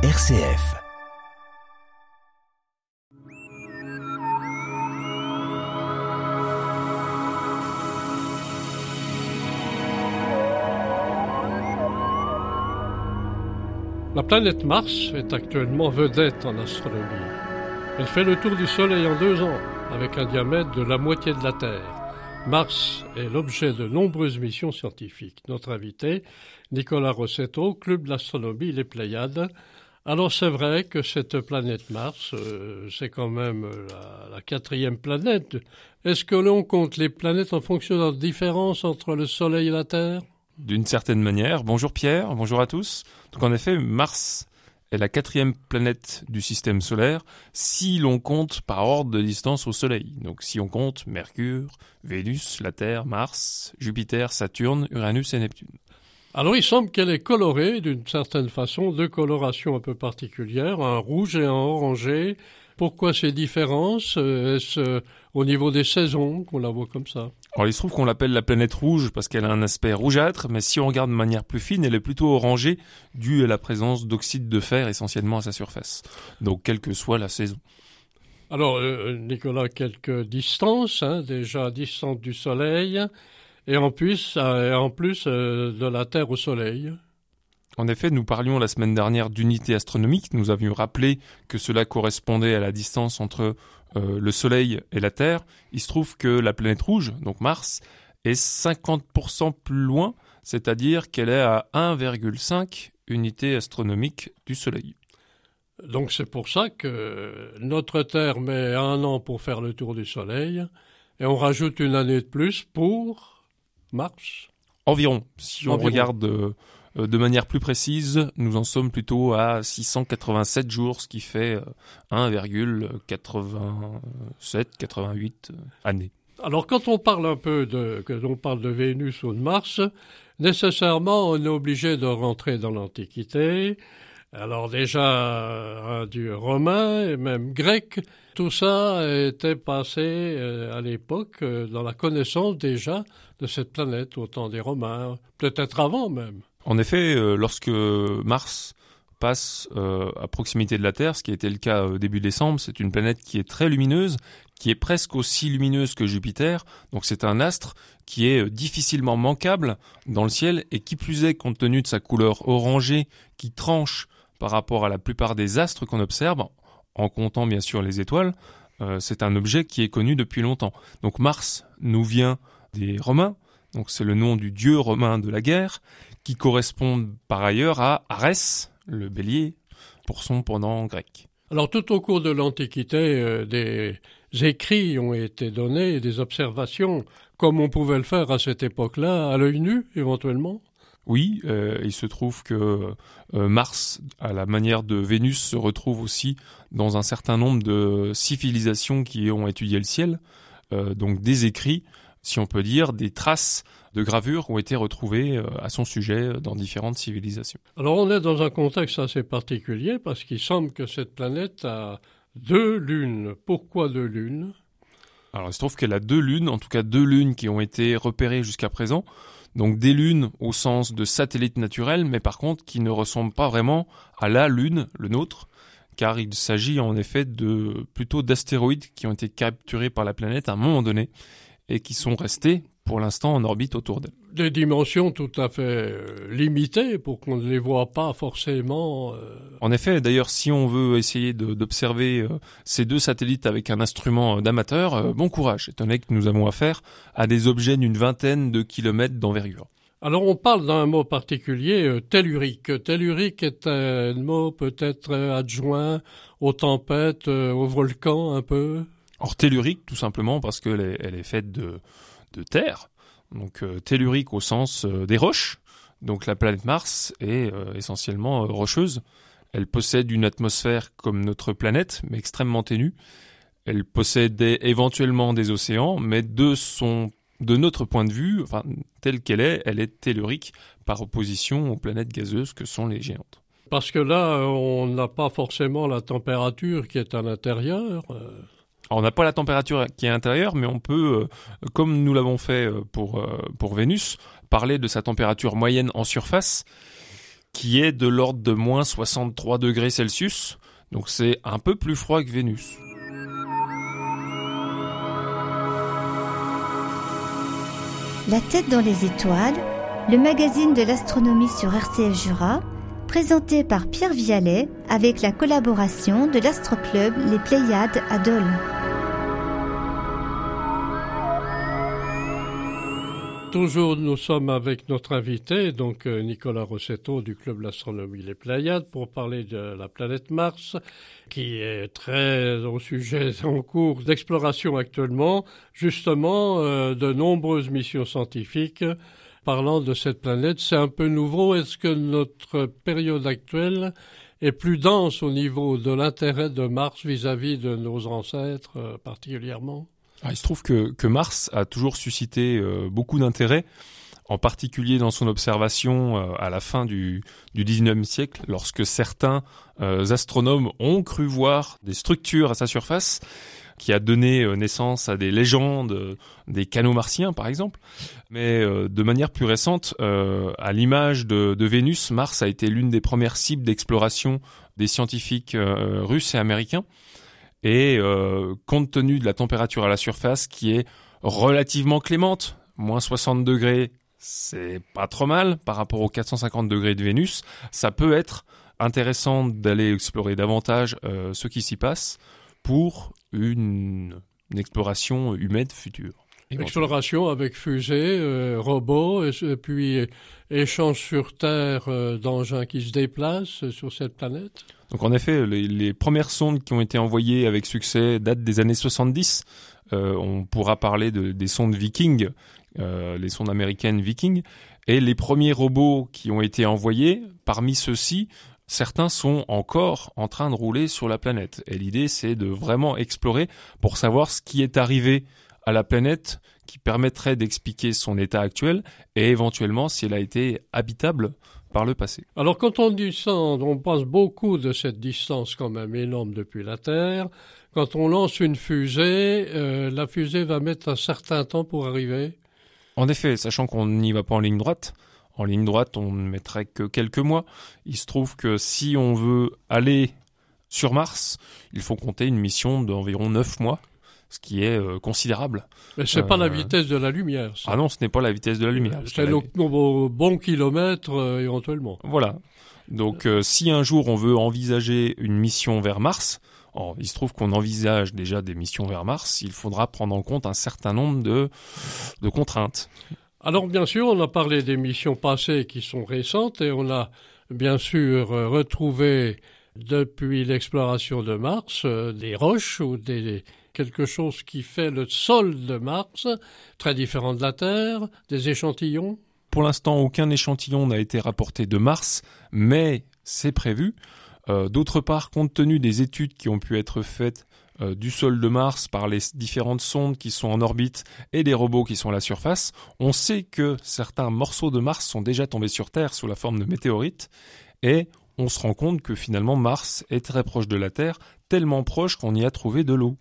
RCF. La planète Mars est actuellement vedette en astronomie. Elle fait le tour du Soleil en deux ans, avec un diamètre de la moitié de la Terre. Mars est l'objet de nombreuses missions scientifiques. Notre invité, Nicolas Rossetto, Club d'astronomie Les Pléiades. Alors c'est vrai que cette planète Mars, euh, c'est quand même la, la, quatrième planète. Est-ce que l'on compte les planètes en fonction de la différence entre le Soleil et la Terre? D'une certaine manière. Bonjour Pierre, bonjour à tous. Donc en effet, Mars est la quatrième planète du système solaire si l'on compte par ordre de distance au Soleil. Donc si on compte Mercure, Vénus, la Terre, Mars, Jupiter, Saturne, Uranus et Neptune. Alors il semble qu'elle est colorée d'une certaine façon, deux colorations un peu particulières, un rouge et un orangé. Pourquoi ces différences? Est-ce euh, au niveau des saisons qu'on la voit comme ça? Alors il se trouve qu'on l'appelle la planète rouge parce qu'elle a un aspect rougeâtre, mais si on regarde de manière plus fine, elle est plutôt orangée due à la présence d'oxyde de fer essentiellement à sa surface. Donc quelle que soit la saison. Alors euh, Nicolas, quelques distances, hein, déjà distante du Soleil, et en plus, euh, en plus euh, de la Terre au Soleil. En effet, nous parlions la semaine dernière d'unité astronomique. Nous avions rappelé que cela correspondait à la distance entre euh, le Soleil et la Terre, il se trouve que la planète rouge, donc Mars, est 50% plus loin, c'est-à-dire qu'elle est à 1,5 unités astronomiques du Soleil. Donc c'est pour ça que notre Terre met un an pour faire le tour du Soleil, et on rajoute une année de plus pour Mars. Environ. Si on Environ. regarde euh, de manière plus précise, nous en sommes plutôt à 687 jours, ce qui fait 1,87-88 années. Alors quand on parle un peu de, que l'on parle de Vénus ou de Mars, nécessairement on est obligé de rentrer dans l'Antiquité. Alors déjà un dieu romain et même grec, tout ça était passé à l'époque dans la connaissance déjà de cette planète au temps des Romains, peut-être avant même. En effet, euh, lorsque Mars passe euh, à proximité de la Terre, ce qui a été le cas au début décembre, c'est une planète qui est très lumineuse, qui est presque aussi lumineuse que Jupiter, donc c'est un astre qui est euh, difficilement manquable dans le ciel, et qui plus est, compte tenu de sa couleur orangée, qui tranche par rapport à la plupart des astres qu'on observe, en comptant bien sûr les étoiles, euh, c'est un objet qui est connu depuis longtemps. Donc Mars nous vient des Romains, donc c'est le nom du dieu romain de la guerre, qui correspondent par ailleurs à Arès, le bélier, pour son pendant grec. Alors tout au cours de l'Antiquité, euh, des écrits ont été donnés, des observations, comme on pouvait le faire à cette époque-là, à l'œil nu éventuellement oui, euh, il se trouve que euh, Mars, à la manière de Vénus, se retrouve aussi dans un certain nombre de civilisations qui ont étudié le ciel, euh, donc des écrits, si on peut dire, des traces de gravures ont été retrouvées à son sujet dans différentes civilisations. Alors on est dans un contexte assez particulier parce qu'il semble que cette planète a deux lunes. Pourquoi deux lunes? Alors il se trouve qu'elle a deux lunes, en tout cas deux lunes qui ont été repérées jusqu'à présent. Donc des lunes au sens de satellites naturels, mais par contre qui ne ressemblent pas vraiment à la lune, le nôtre, car il s'agit en effet de plutôt d'astéroïdes qui ont été capturés par la planète à un moment donné et qui sont restés pour l'instant en orbite autour d'elle. Des dimensions tout à fait euh, limitées pour qu'on ne les voit pas forcément. Euh... En effet, d'ailleurs, si on veut essayer d'observer euh, ces deux satellites avec un instrument d'amateur, bon courage, étant donné que nous avons affaire à des objets d'une vingtaine de kilomètres d'envergure. Alors on parle d'un mot particulier, tellurique. Tellurique est un mot peut-être adjoint aux tempêtes, aux volcans un peu Or tellurique, tout simplement parce qu'elle est, elle est faite de, de terre, donc euh, tellurique au sens euh, des roches. Donc la planète Mars est euh, essentiellement rocheuse. Elle possède une atmosphère comme notre planète, mais extrêmement ténue. Elle possède éventuellement des océans, mais de son de notre point de vue, enfin, telle qu'elle est, elle est tellurique par opposition aux planètes gazeuses que sont les géantes. Parce que là, on n'a pas forcément la température qui est à l'intérieur. On n'a pas la température qui est intérieure, mais on peut, euh, comme nous l'avons fait euh, pour, euh, pour Vénus, parler de sa température moyenne en surface, qui est de l'ordre de moins 63 degrés Celsius. Donc c'est un peu plus froid que Vénus. La tête dans les étoiles, le magazine de l'astronomie sur RCF Jura, présenté par Pierre Vialet avec la collaboration de l'astroclub Les Pléiades à Dole. Toujours, nous sommes avec notre invité, donc euh, Nicolas Rossetto du Club l'Astronomie Les Pléiades, pour parler de la planète Mars, qui est très au sujet en cours d'exploration actuellement. Justement, euh, de nombreuses missions scientifiques parlant de cette planète. C'est un peu nouveau. Est-ce que notre période actuelle est plus dense au niveau de l'intérêt de Mars vis-à-vis de nos ancêtres euh, particulièrement? Ah, il se trouve que, Mars a toujours suscité euh, beaucoup d'intérêt, en particulier dans son observation euh, à la fin du, du 19e siècle, lorsque certains euh, astronomes ont cru voir des structures à sa surface qui a donné naissance à des légendes, des canaux martiens par exemple. Mais de manière plus récente, à l'image de, Vénus, Mars a été l'une des premières cibles d'exploration des scientifiques russes et américains. Et euh, compte tenu de la température à la surface qui est relativement clémente, moins 60 degrés, c'est pas trop mal par rapport aux 450 degrés de Vénus, ça peut être intéressant d'aller explorer davantage euh, ce qui s'y passe pour une, exploration humaine future. Exploration avec fusée, euh, robots, et, puis échange sur Terre d'engins qui se déplacent sur cette planète donc en effet, les, premières sondes qui ont été envoyées avec succès datent des années 70. Euh, on pourra parler de, des sondes Viking, euh, les sondes américaines Viking. Et les premiers robots qui ont été envoyés, parmi ceux-ci, certains sont encore en train de rouler sur la planète. Et l'idée, c'est de vraiment explorer pour savoir ce qui est arrivé à la planète qui permettrait d'expliquer son état actuel et éventuellement si elle a été habitable par le passé. Alors quand on descend, on passe beaucoup de cette distance quand même énorme depuis la Terre. Quand on lance une fusée, euh, la fusée va mettre un certain temps pour arriver. En effet, sachant qu'on n'y va pas en ligne droite, en ligne droite on ne mettrait que quelques mois. Il se trouve que si on veut aller sur Mars, il faut compter une mission d'environ 9 mois ce qui est euh, considérable. Mais c'est pas la euh, vitesse de la lumière. Ah non, ce n'est pas la vitesse de la lumière. C'est le bon bons kilomètres euh, éventuellement. Voilà. Donc si un jour on veut envisager une mission vers Mars, il se trouve qu'on envisage déjà des missions vers Mars, il faudra prendre en compte un certain nombre de, de contraintes. Alors bien sûr, on a parlé des missions passées qui sont récentes et on a bien sûr retrouvé depuis l'exploration de Mars des roches ou des, quelque chose qui fait le sol de Mars, très différent de la Terre, des échantillons? Pour l'instant, aucun échantillon n'a été rapporté de Mars, mais c'est prévu. Euh, d'autre part, compte tenu des études qui ont pu être faites euh, du sol de Mars par les différentes sondes qui sont en orbite et des robots qui sont à la surface, on sait que certains morceaux de Mars sont déjà tombés sur Terre sous la forme de météorites et on se rend compte que finalement Mars est très proche de la Terre, tellement proche qu'on y a trouvé de l'eau.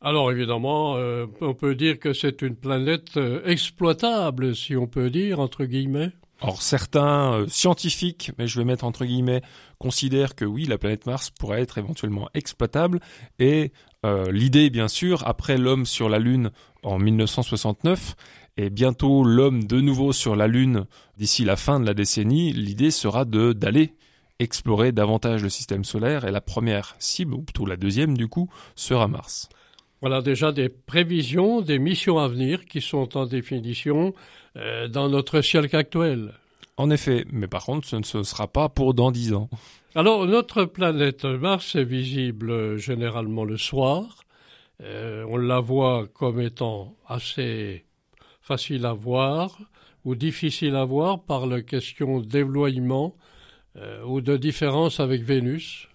Alors évidemment, euh, on peut dire que c'est une planète euh, exploitable, si on peut dire, entre guillemets. Or certains euh, scientifiques, mais je vais mettre entre guillemets, considèrent que oui, la planète Mars pourrait être éventuellement exploitable. Et l'idée, bien sûr, après l'homme sur la Lune en 1969, et bientôt l'homme de nouveau sur la Lune d'ici la fin de la décennie, l'idée sera de d'aller explorer davantage le système solaire. Et la première cible, ou plutôt la deuxième du coup, sera Mars. Voilà déjà des prévisions, des missions à venir qui sont en définition euh, dans notre ciel actuel. En effet, mais par contre, ce ne sera pas pour dans dix ans. Alors, notre planète Mars est visible euh, généralement le soir. Euh, on la voit comme étant assez facile à voir ou difficile à voir par la question d'éloignement ou de différence avec Vénus.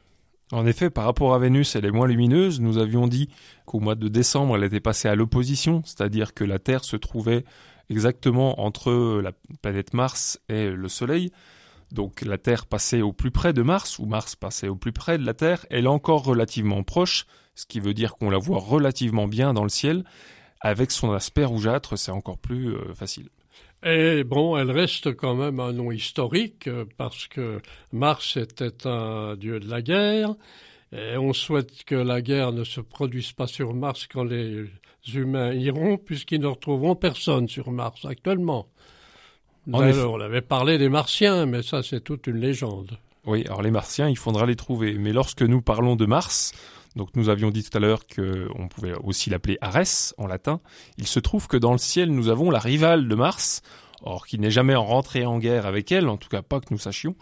En effet, par rapport à Vénus, elle est moins lumineuse. Nous avions dit qu'au mois de décembre, elle était passée à l'opposition, c'est-à-dire que la Terre se trouvait exactement entre la planète Mars et le Soleil. Donc la Terre passait au plus près de Mars, ou Mars passait au plus près de la Terre. Elle est encore relativement proche, ce qui veut dire qu'on la voit relativement bien dans le ciel. Avec son aspect rougeâtre, c'est encore plus euh, facile. Et bon, elle reste quand même un nom historique euh, parce que Mars était un dieu de la guerre. Et on souhaite que la guerre ne se produise pas sur Mars quand les humains iront, puisqu'ils ne retrouveront personne sur Mars actuellement. Alors, on avait parlé des Martiens, mais ça c'est toute une légende. Oui, alors les Martiens, il faudra les trouver. Mais lorsque nous parlons de Mars, donc nous avions dit tout à l'heure qu'on pouvait aussi l'appeler Arès en latin, il se trouve que dans le ciel, nous avons la rivale de Mars, or qui n'est jamais rentré en guerre avec elle, en tout cas pas que nous sachions,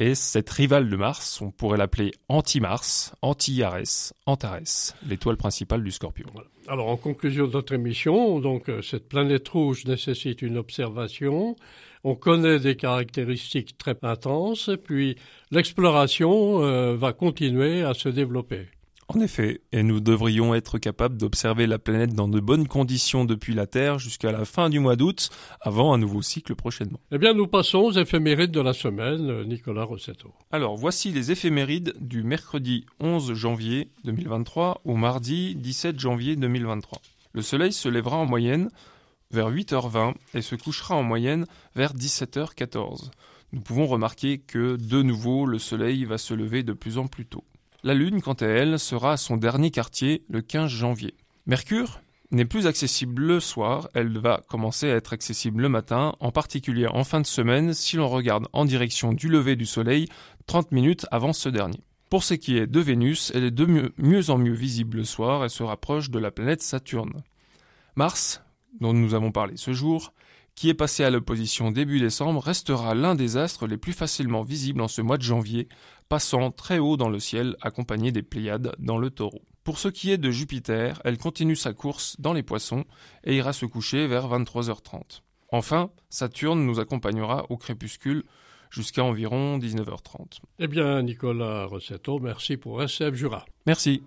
et cette rivale de Mars, on pourrait l'appeler Anti-Mars, Anti-Arès, Antares, l'étoile principale du Scorpion. Alors en conclusion de notre émission, donc euh, cette planète rouge nécessite une observation. On connaît des caractéristiques très intenses, puis l'exploration euh, va continuer à se développer. En effet, et nous devrions être capables d'observer la planète dans de bonnes conditions depuis la Terre jusqu'à la fin du mois d'août, avant un nouveau cycle prochainement. Eh bien, nous passons aux éphémérides de la semaine, Nicolas Rossetto. Alors, voici les éphémérides du mercredi 11 janvier 2023 au mardi 17 janvier 2023. Le soleil se lèvera en moyenne vers 8h20 et se couchera en moyenne vers 17h14. Nous pouvons remarquer que, de nouveau, le soleil va se lever de plus en plus tôt. La Lune, quant à elle, sera à son dernier quartier le 15 janvier. Mercure n'est plus accessible le soir, elle va commencer à être accessible le matin, en particulier en fin de semaine si l'on regarde en direction du lever du Soleil 30 minutes avant ce dernier. Pour ce qui est de Vénus, elle est de mieux, en mieux visible le soir et se rapproche de la planète Saturne. Mars, dont nous avons parlé ce jour, qui est passé à l'opposition début décembre, restera l'un des astres les plus facilement visibles en ce mois de janvier, passant très haut dans le ciel accompagné des Pléiades dans le taureau. Pour ce qui est de Jupiter, elle continue sa course dans les poissons et ira se coucher vers 23h30. Enfin, Saturne nous accompagnera au crépuscule jusqu'à environ 19h30. Eh bien, Nicolas Rossetto, merci pour SF Jura. Merci.